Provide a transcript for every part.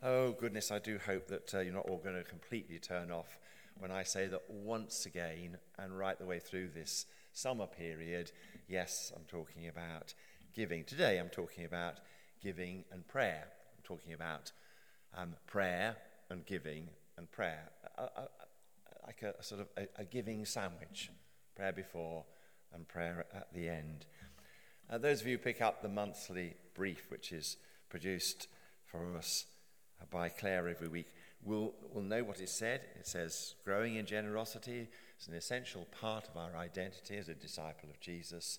Oh, goodness, I do hope that uh, you're not all going to completely turn off when I say that once again and right the way through this summer period, yes, I'm talking about giving. Today I'm talking about giving and prayer. I'm talking about um, prayer and giving and prayer, like a, a, sort of a, a, giving sandwich prayer before and prayer at the end. Uh, those of you who pick up the monthly brief, which is produced for us by Claire every week will will know what is said. It says, growing in generosity is an essential part of our identity as a disciple of Jesus.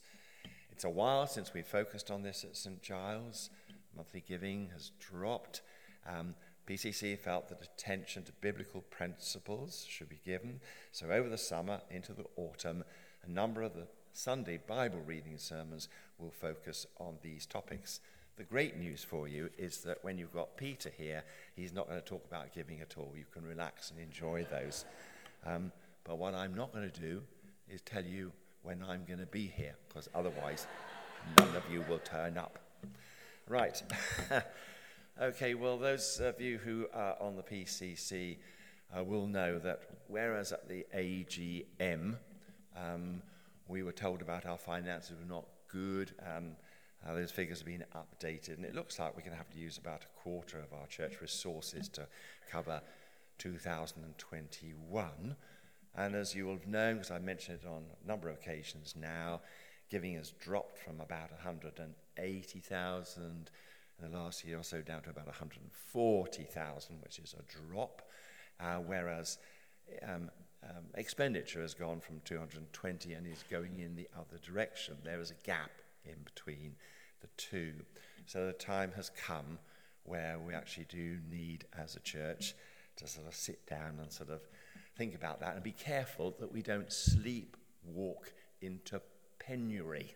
It's a while since we focused on this at St. Giles. Monthly giving has dropped. Um, PCC felt that attention to biblical principles should be given. So, over the summer into the autumn, a number of the Sunday Bible reading sermons will focus on these topics. The great news for you is that when you've got Peter here, he's not going to talk about giving at all. You can relax and enjoy those. Um, but what I'm not going to do is tell you when I'm going to be here, because otherwise, none of you will turn up. Right. okay, well, those of you who are on the PCC uh, will know that whereas at the AGM, um, we were told about our finances were not good. Um, uh, those figures have been updated, and it looks like we're going to have to use about a quarter of our church resources to cover 2021. And as you will have known, because I mentioned it on a number of occasions now, giving has dropped from about 180,000 in the last year or so down to about 140,000, which is a drop, uh, whereas um, um, expenditure has gone from 220 and is going in the other direction. There is a gap in between the two. So the time has come where we actually do need, as a church, to sort of sit down and sort of think about that and be careful that we don't sleepwalk into penury.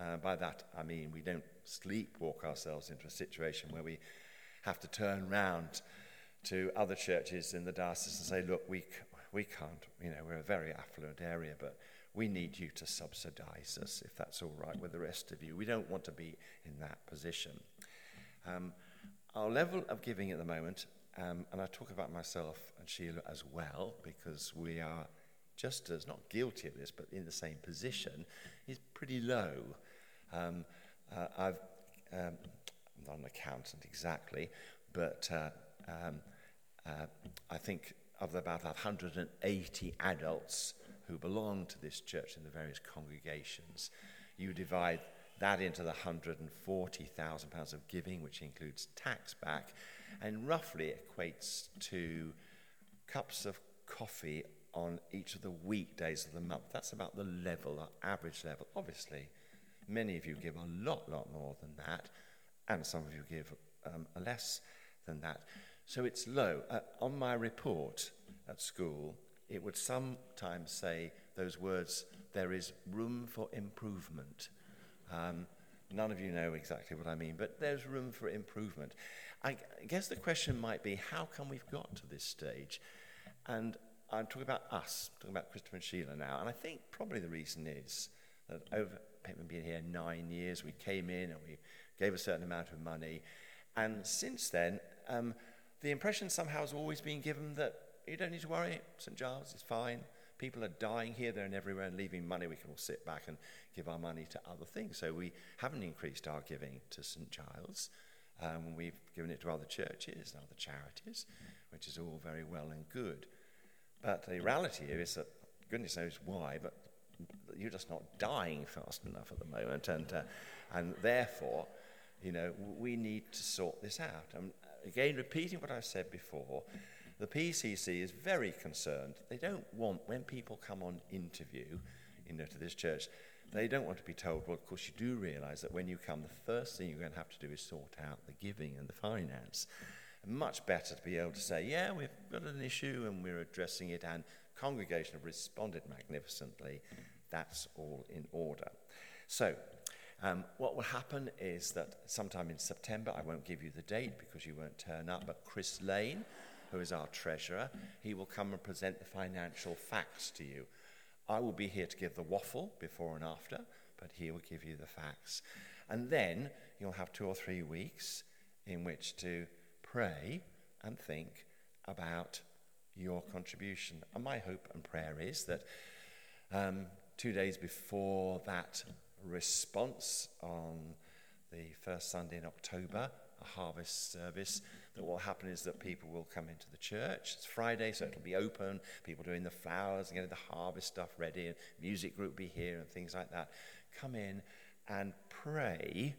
Uh, by that, I mean we don't sleepwalk ourselves into a situation where we have to turn round to other churches in the diocese and say, look, we, we can't, you know, we're a very affluent area, but we need you to subsidize us if that's all right with the rest of you. We don't want to be in that position. Um, our level of giving at the moment, um, and I talk about myself and Sheila as well, because we are just as not guilty of this, but in the same position, is pretty low. Um, uh, I've, um, I'm not an accountant exactly, but uh, um, uh, I think of about 180 adults who belong to this church in the various congregations. You divide that into the £140,000 of giving, which includes tax back, and roughly equates to cups of coffee on each of the weekdays of the month. That's about the level, our average level. Obviously, many of you give a lot, lot more than that, and some of you give um, less than that. So it's low. Uh, on my report at school, it would sometimes say those words, there is room for improvement. Um, none of you know exactly what I mean, but there's room for improvement. I guess the question might be how come we've got to this stage? And I'm talking about us, I'm talking about Christopher and Sheila now, and I think probably the reason is that over having been here nine years, we came in and we gave a certain amount of money, and since then, um, the impression somehow has always been given that you don't need to worry. St. Giles is fine. People are dying here, there, and everywhere and leaving money. We can all sit back and give our money to other things. So we haven't increased our giving to St. Giles. Um, we've given it to other churches and other charities, which is all very well and good. But the reality is that goodness knows why, but you're just not dying fast enough at the moment, and uh, and therefore, you know, we need to sort this out. And again, repeating what I've said before, the PCC is very concerned. They don't want, when people come on interview you know, to this church, they don't want to be told, well, of course, you do realize that when you come, the first thing you're going to have to do is sort out the giving and the finance. much better to be able to say, yeah, we've got an issue and we're addressing it, and congregation have responded magnificently. That's all in order. So, um, what will happen is that sometime in September, I won't give you the date because you won't turn up, but Chris Lane, who is our treasurer, he will come and present the financial facts to you. I will be here to give the waffle before and after, but he will give you the facts. And then you'll have two or three weeks in which to pray and think about your contribution. And my hope and prayer is that um, two days before that response on the first Sunday in October, a harvest service, that what will happen is that people will come into the church. It's Friday, so it'll be open. People doing the flowers and getting the harvest stuff ready, and music group be here and things like that. Come in and pray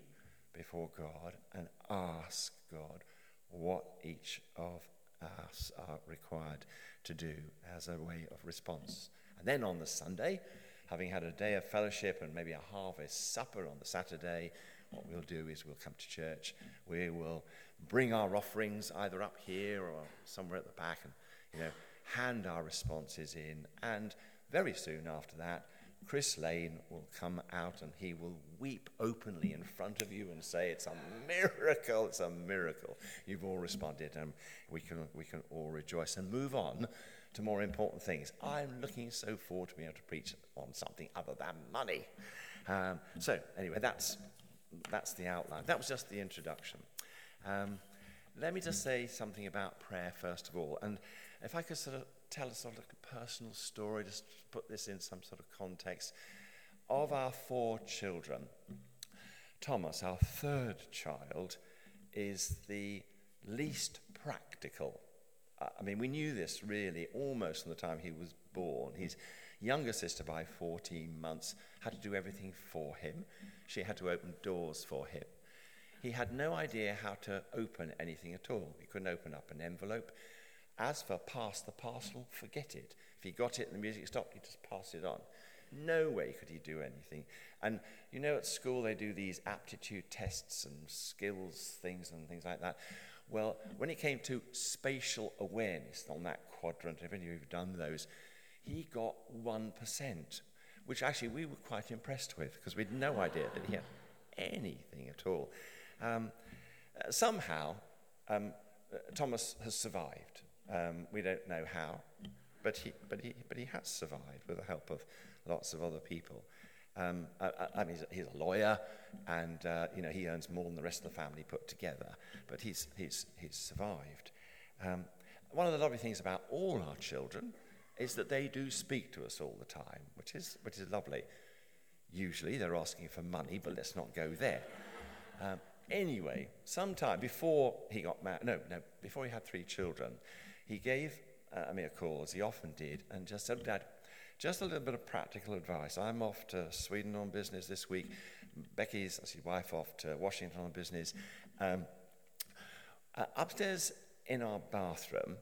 before God and ask God what each of us are required to do as a way of response. And then on the Sunday, having had a day of fellowship and maybe a harvest supper on the Saturday, what we'll do is we'll come to church. We will bring our offerings either up here or somewhere at the back and, you know, hand our responses in. And very soon after that, Chris Lane will come out and he will weep openly in front of you and say, It's a miracle, it's a miracle. You've all responded, and we can, we can all rejoice and move on to more important things. I'm looking so forward to being able to preach on something other than money. Um, so, anyway, that's, that's the outline. That was just the introduction. Um, let me just say something about prayer, first of all. And if I could sort of tell a sort of a personal story, just put this in some sort of context. Of our four children, Thomas, our third child, is the least practical. I mean, we knew this really almost from the time he was born. His younger sister, by 14 months, had to do everything for him. She had to open doors for him. He had no idea how to open anything at all. He couldn't open up an envelope. As for pass the parcel, forget it. If he got it and the music stopped, he just passed it on. No way could he do anything. And you know, at school they do these aptitude tests and skills things and things like that. Well, when it came to spatial awareness on that quadrant, if any of you have done those, he got 1%, which actually we were quite impressed with because we had no idea that he had anything at all. Um, somehow, um, Thomas has survived. Um, we don't know how, but he, but, he, but he has survived with the help of lots of other people. Um, I, I, mean, he's a, he's a lawyer, and uh, you know he earns more than the rest of the family put together. But he's he's he's survived. Um, one of the lovely things about all our children is that they do speak to us all the time, which is which is lovely. Usually they're asking for money, but let's not go there. Um, anyway, sometime before he got married, no, no, before he had three children, he gave uh, me a call, as he often did, and just said, Dad, just a little bit of practical advice. I'm off to Sweden on business this week. Becky's, that's his wife, off to Washington on business. Um, uh, upstairs in our bathroom,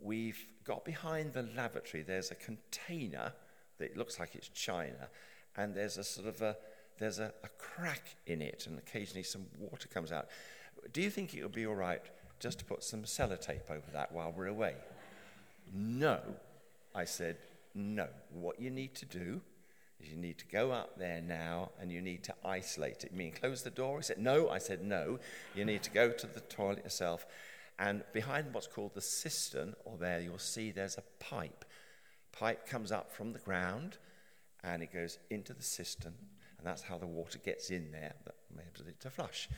we've got behind the lavatory, there's a container that looks like it's china, and there's a sort of a there's a, a crack in it, and occasionally some water comes out. Do you think it would be all right just to put some sellotape over that while we're away? No. I said, no. What you need to do is you need to go up there now and you need to isolate it. You mean close the door? He said, no. I said, no. You need to go to the toilet yourself. And behind what's called the cistern, or there, you'll see there's a pipe. Pipe comes up from the ground and it goes into the cistern, and that's how the water gets in there that enables it to flush.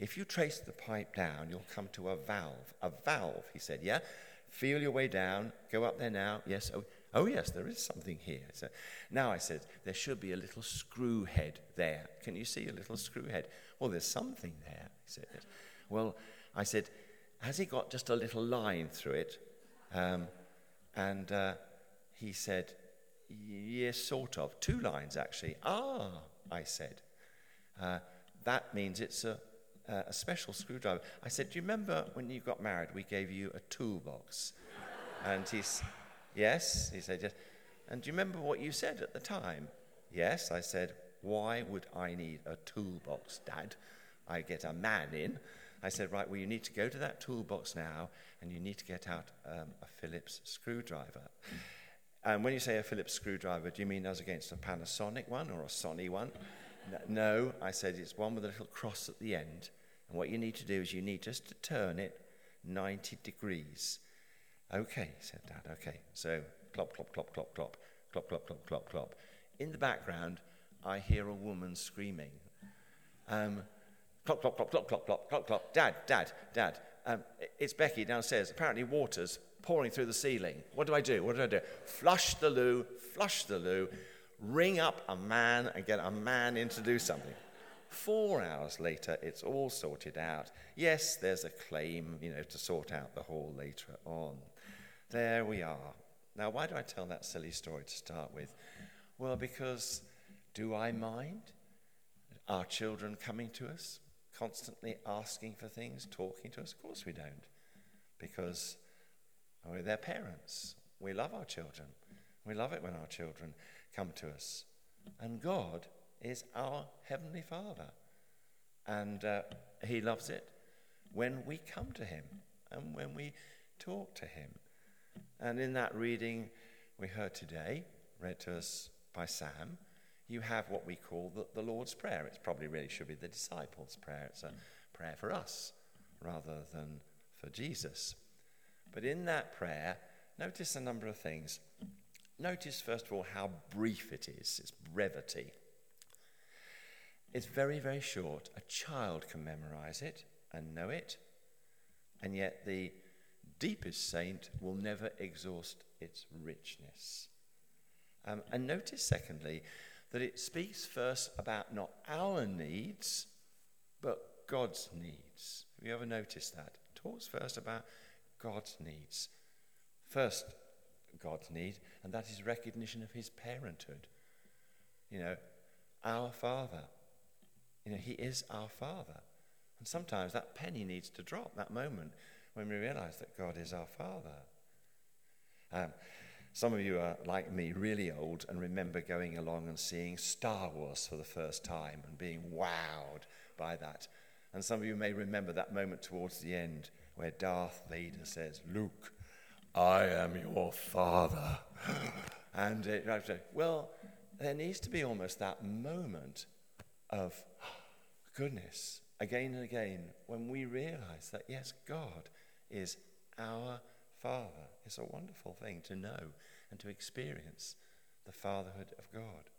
If you trace the pipe down, you'll come to a valve. A valve, he said, yeah? Feel your way down. Go up there now. Yes. Oh, oh yes, there is something here. So now I said, there should be a little screw head there. Can you see a little screw head? Well, there's something there, he said. Well, I said, has he got just a little line through it? Um, and uh, he said, yes, sort of. Two lines, actually. Ah, I said. Uh, that means it's a a special screwdriver. I said, Do you remember when you got married, we gave you a toolbox? and he's, Yes. He said, Yes. And do you remember what you said at the time? Yes. I said, Why would I need a toolbox, Dad? I get a man in. I said, Right, well, you need to go to that toolbox now and you need to get out um, a Phillips screwdriver. And when you say a Phillips screwdriver, do you mean as against a Panasonic one or a Sony one? No, I said it's one with a little cross at the end. And what you need to do is you need just to turn it 90 degrees. Okay, said Dad, okay. So, clop, clop, clop, clop, clop, clop, clop, clop, clop, clop. In the background, I hear a woman screaming. Um, clop, clop, clop, clop, clop, clop, clop, clop. Dad, Dad, Dad. Um, it's Becky downstairs. Apparently, water's pouring through the ceiling. What do I do? What do I do? Flush the loo, flush the loo, ring up a man and get a man in to do something. Four hours later, it's all sorted out. Yes, there's a claim, you know, to sort out the hall later on. There we are. Now, why do I tell that silly story to start with? Well, because do I mind our children coming to us, constantly asking for things, talking to us? Of course we don't, because we're their parents. We love our children. We love it when our children come to us. And God is our Heavenly Father. And uh, He loves it when we come to Him and when we talk to Him. And in that reading we heard today, read to us by Sam, you have what we call the, the Lord's Prayer. It probably really should be the disciples' prayer. It's a prayer for us rather than for Jesus. But in that prayer, notice a number of things. Notice, first of all, how brief it is, its brevity. It's very, very short. A child can memorize it and know it, and yet the deepest saint will never exhaust its richness. Um, and notice, secondly, that it speaks first about not our needs, but God's needs. Have you ever noticed that? It talks first about God's needs. First, God's need, and that is recognition of his parenthood. You know, our Father. You know, he is our Father. And sometimes that penny needs to drop, that moment when we realize that God is our Father. Um, some of you are like me, really old, and remember going along and seeing Star Wars for the first time and being wowed by that. And some of you may remember that moment towards the end where Darth Vader says, Luke, I am your father. and uh, it, well, there needs to be almost that moment of goodness again and again when we realize that, yes, God is our Father. It's a wonderful thing to know and to experience the fatherhood of God.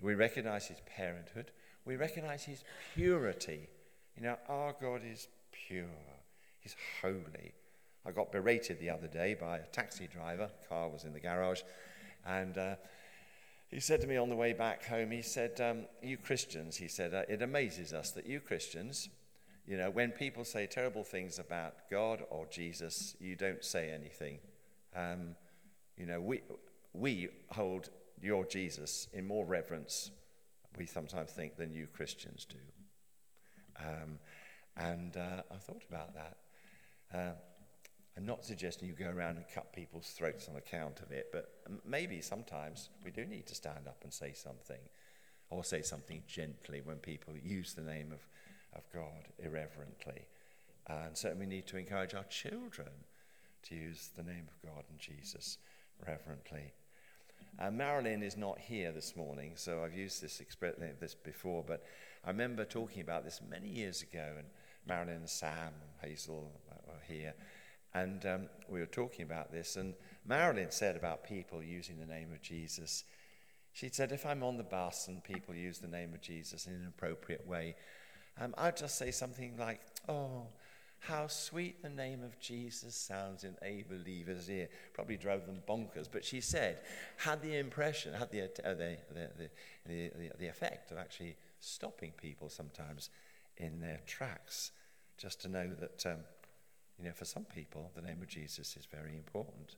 We recognize his parenthood, we recognize his purity. You know, our God is pure, he's holy. I got berated the other day by a taxi driver. Car was in the garage, and uh, he said to me on the way back home, he said, um, You Christians, he said, uh, it amazes us that you Christians, you know, when people say terrible things about God or Jesus, you don't say anything. Um, you know, we, we hold your Jesus in more reverence, we sometimes think, than you Christians do. Um, and uh, I thought about that. Uh, I'm not suggesting you go around and cut people's throats on account of it, but maybe sometimes we do need to stand up and say something, or say something gently when people use the name of, of God irreverently. And certainly we need to encourage our children to use the name of God and Jesus reverently. Uh, Marilyn is not here this morning, so I've used this, this before, but I remember talking about this many years ago, and Marilyn and Sam and Hazel were here, and um, we were talking about this, and Marilyn said about people using the name of Jesus, she said, if I'm on the bus and people use the name of Jesus in an appropriate way, um, I'd just say something like, oh, how sweet the name of Jesus sounds in a believer's ear. Probably drove them bonkers. But she said, had the impression, had the, uh, the, the, the, the, the effect of actually stopping people sometimes in their tracks, just to know that, um, you know, for some people, the name of Jesus is very important.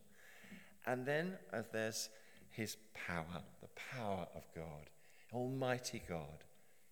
And then uh, there's his power, the power of God, Almighty God.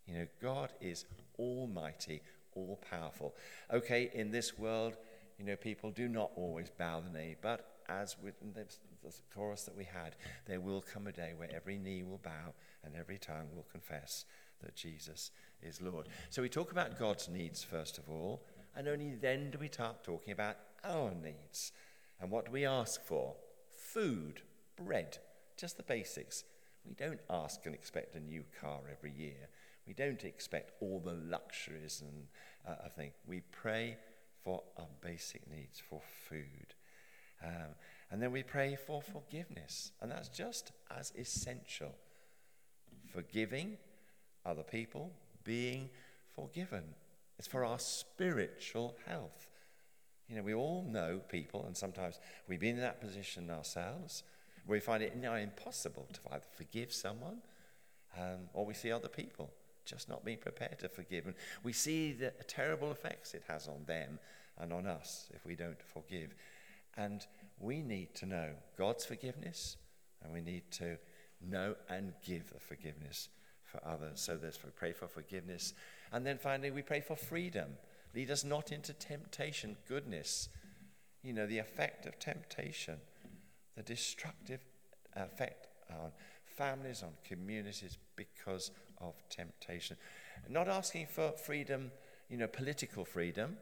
You know, God is almighty, all powerful. Okay, in this world, you know, people do not always bow the knee, but as with the, the chorus that we had, there will come a day where every knee will bow and every tongue will confess that Jesus is Lord. So we talk about God's needs first of all, and only then do we start talking about our needs. And what do we ask for? Food, bread, just the basics. We don't ask and expect a new car every year. We don't expect all the luxuries and uh, I think we pray for our basic needs for food. Um, and then we pray for forgiveness. And that's just as essential. Forgiving other people, being forgiven. It's for our spiritual health. You know, we all know people, and sometimes we've been in that position ourselves where we find it now impossible to either forgive someone um, or we see other people just not being prepared to forgive. And we see the terrible effects it has on them and on us if we don't forgive. And we need to know God's forgiveness, and we need to know and give the forgiveness for others. So there's we pray for forgiveness. And then finally, we pray for freedom. Lead us not into temptation, goodness. You know, the effect of temptation, the destructive effect on families, on communities because of temptation. Not asking for freedom, you know, political freedom.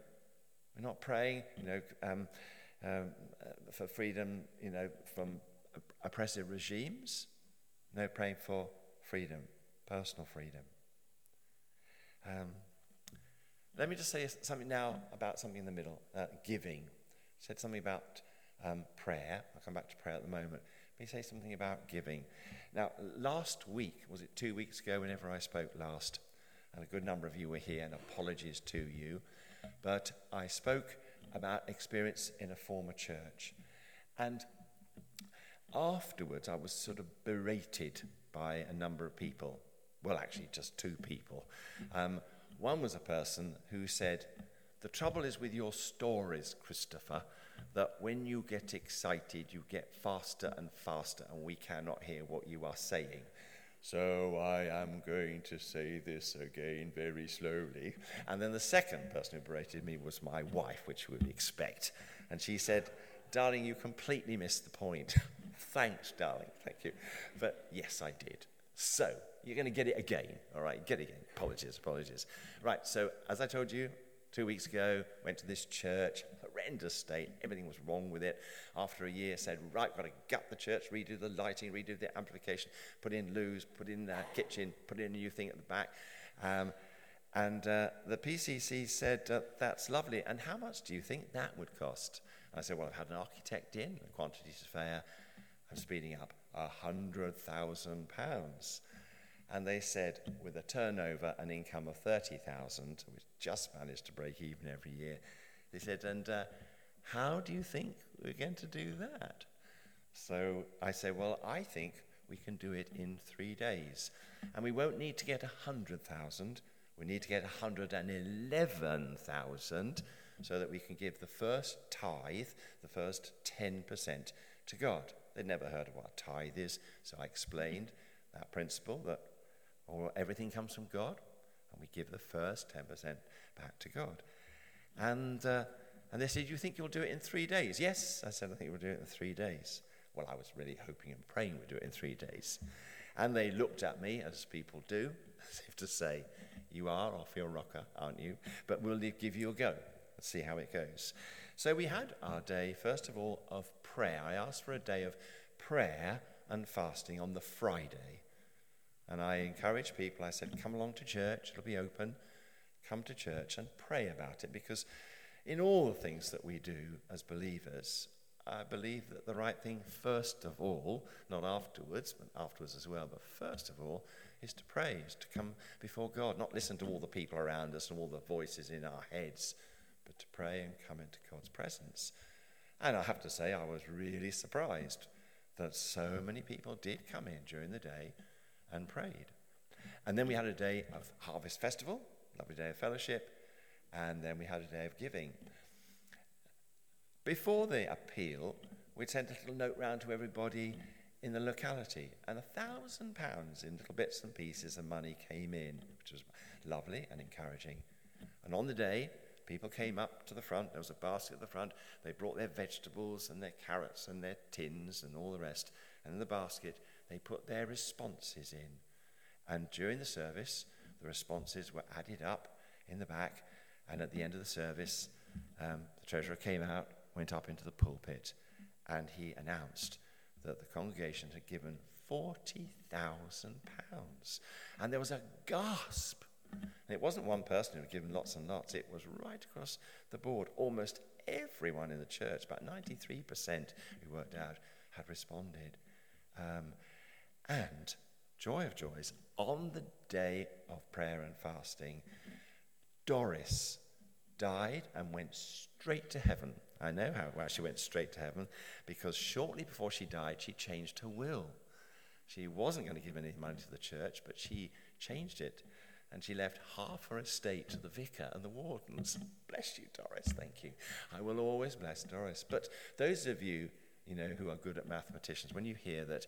We're not praying, you know, um, um, for freedom, you know, from oppressive regimes. No, praying for freedom, personal freedom. Um, let me just say something now about something in the middle uh, giving. I said something about um, prayer. I'll come back to prayer at the moment. Let me say something about giving. Now, last week, was it two weeks ago, whenever I spoke last, and a good number of you were here, and apologies to you, but I spoke about experience in a former church. And afterwards, I was sort of berated by a number of people. Well, actually, just two people. Um, one was a person who said, The trouble is with your stories, Christopher, that when you get excited, you get faster and faster, and we cannot hear what you are saying. So I am going to say this again very slowly. And then the second person who berated me was my wife, which you would expect. And she said, Darling, you completely missed the point. Thanks, darling. Thank you. But yes, I did. So you're going to get it again. All right, get it again. Apologies, apologies. Right, so as I told you two weeks ago, went to this church, horrendous state. Everything was wrong with it. After a year, said, right, got to gut the church, redo the lighting, redo the amplification, put in loos, put in the kitchen, put in a new thing at the back. Um, and uh, the PCC said, uh, that's lovely. And how much do you think that would cost? And I said, well, I've had an architect in, the quantity surveyor. I'm speeding up, a hundred thousand pounds. And they said, with a turnover and income of 30,000, we just managed to break even every year, they said, and uh, how do you think we're going to do that? So I said, well, I think we can do it in three days. And we won't need to get 100,000, we need to get 111,000 so that we can give the first tithe, the first 10% to God. They'd never heard of what a tithe is, so I explained that principle that or everything comes from God, and we give the first 10% back to God. And, uh, and they said, You think you'll do it in three days? Yes, I said, I think we'll do it in three days. Well, I was really hoping and praying we'd do it in three days. And they looked at me, as people do, as if to say, You are off your rocker, aren't you? But we'll give you a go. Let's see how it goes. So we had our day, first of all, of prayer. I asked for a day of prayer and fasting on the Friday. And I encouraged people, I said, come along to church, it'll be open. Come to church and pray about it because in all the things that we do as believers, I believe that the right thing, first of all, not afterwards, but afterwards as well, but first of all, is to pray, is to come before God, not listen to all the people around us and all the voices in our heads, but to pray and come into God's presence. And I have to say, I was really surprised that so many people did come in during the day and prayed. And then we had a day of Harvest Festival, lovely day of fellowship, and then we had a day of giving. Before the appeal, we'd sent a little note round to everybody in the locality, and a thousand pounds in little bits and pieces of money came in, which was lovely and encouraging. And on the day, people came up to the front. There was a basket at the front. They brought their vegetables and their carrots and their tins and all the rest. And in the basket, they put their responses in. And during the service, the responses were added up in the back. And at the end of the service, um, the treasurer came out, went up into the pulpit, and he announced that the congregation had given £40,000. And there was a gasp. And it wasn't one person who had given lots and lots, it was right across the board. Almost everyone in the church, about 93% who worked out, had responded. Um, and joy of joys, on the day of prayer and fasting, Doris died and went straight to heaven. I know how well she went straight to heaven because shortly before she died, she changed her will. She wasn't going to give any money to the church, but she changed it. And she left half her estate to the vicar and the wardens. Bless you, Doris. Thank you. I will always bless Doris. But those of you, you know, who are good at mathematicians, when you hear that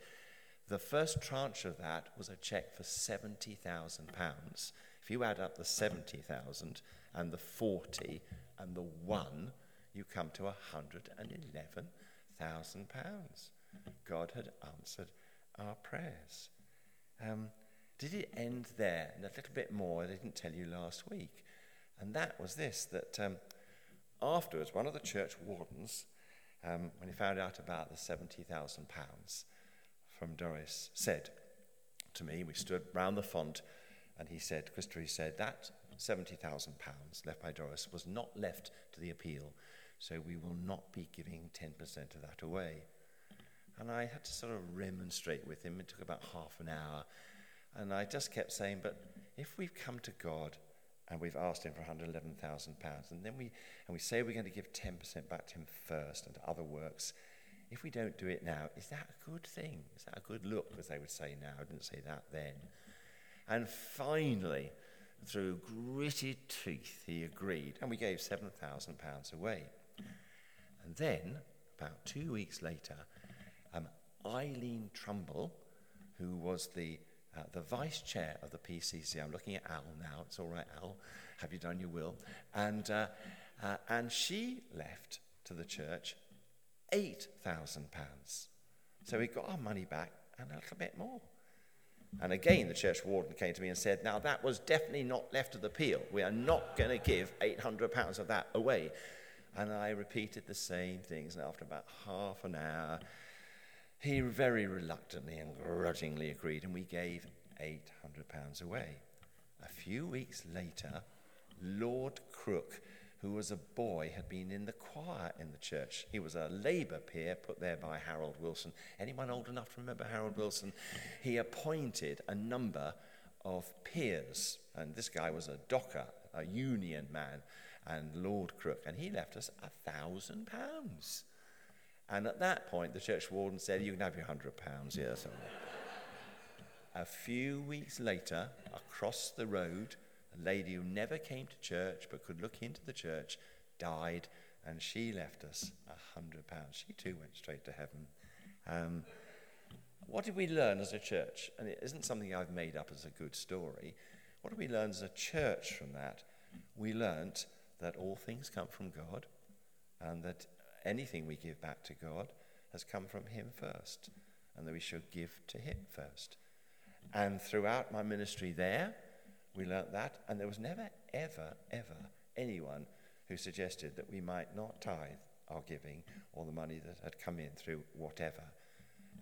the first tranche of that was a cheque for £70,000, if you add up the 70,000 and the 40 and the 1, you come to £111,000. God had answered our prayers. Um, did it end there? And a little bit more I didn't tell you last week. And that was this that um, afterwards, one of the church wardens, um, when he found out about the £70,000 from Doris, said to me, we stood round the font, and he said, Christopher, he said, that £70,000 left by Doris was not left to the appeal, so we will not be giving 10% of that away. And I had to sort of remonstrate with him. It took about half an hour. And I just kept saying, but if we've come to God and we've asked him for £111,000, and then we, and we say we're going to give 10% back to him first and to other works, if we don't do it now, is that a good thing? Is that a good look, as they would say now? I didn't say that then. And finally, through gritted teeth, he agreed, and we gave £7,000 away. And then, about two weeks later, um, Eileen Trumbull, who was the, uh, the vice chair of the PCC, I'm looking at Al now, it's all right, Al, have you done your will? And, uh, uh, and she left to the church £8,000. So we got our money back and a little bit more. And again, the church warden came to me and said, Now, that was definitely not left of the peel. We are not going to give £800 of that away. And I repeated the same things. And after about half an hour, he very reluctantly and grudgingly agreed, and we gave £800 away. A few weeks later, Lord Crook, who was a boy, had been in the choir in the church. He was a Labour peer put there by Harold Wilson. Anyone old enough to remember Harold Wilson? He appointed a number of peers, and this guy was a docker, a union man, and Lord Crook, and he left us a thousand pounds. And at that point, the church warden said, You can have your hundred pounds here. A few weeks later, across the road, a lady who never came to church but could look into the church died, and she left us a hundred pounds. She too went straight to heaven. Um, what did we learn as a church? And it isn't something I've made up as a good story. What did we learn as a church from that? We learnt that all things come from God and that anything we give back to God has come from Him first, and that we should give to Him first. And throughout my ministry there, we learnt that, and there was never, ever, ever anyone who suggested that we might not tithe our giving or the money that had come in through whatever.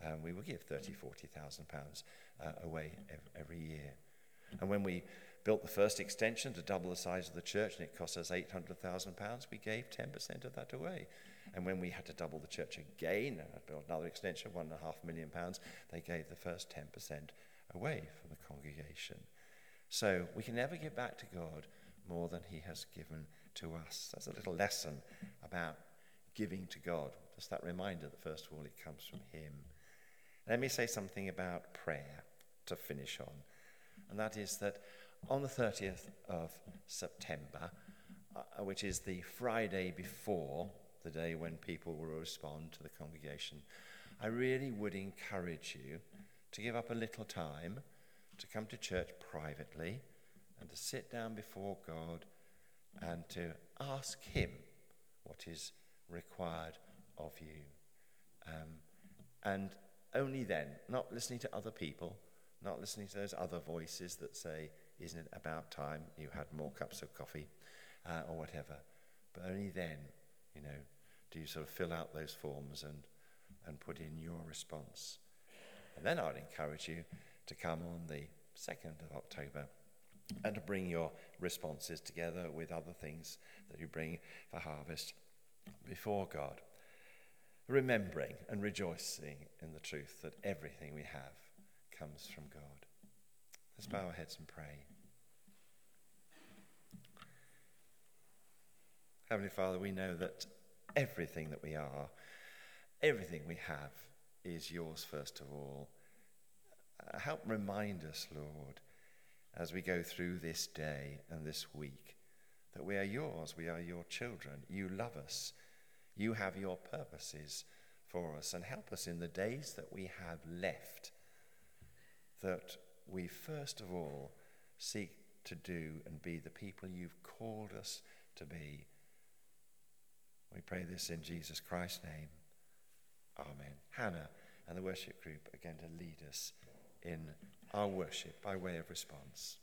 Um, we would give 30, 40,000 pounds uh, away every year. And when we built the first extension to double the size of the church and it cost us £800,000, we gave 10% of that away. And when we had to double the church again and build another extension, one and a half million pounds, they gave the first 10% away from the congregation. So we can never give back to God more than He has given to us. That's a little lesson about giving to God. Just that reminder that, first of all, it comes from Him. Let me say something about prayer to finish on. And that is that on the 30th of September, uh, which is the Friday before the day when people will respond to the congregation, I really would encourage you to give up a little time to come to church privately and to sit down before God and to ask Him what is required of you. Um, and only then, not listening to other people, not listening to those other voices that say, Isn't it about time you had more cups of coffee uh, or whatever? But only then, you know, do you sort of fill out those forms and, and put in your response. And then I'd encourage you to come on the 2nd of October and to bring your responses together with other things that you bring for harvest before God. Remembering and rejoicing in the truth that everything we have comes from God. Let's bow our heads and pray. Heavenly Father, we know that everything that we are, everything we have, is yours first of all. Uh, help remind us, Lord, as we go through this day and this week, that we are yours, we are your children. You love us, you have your purposes for us, and help us in the days that we have left, that we first of all seek to do and be the people you've called us to be. We pray this in Jesus Christ's name. Amen. Hannah and the worship group are going to lead us in our worship by way of response.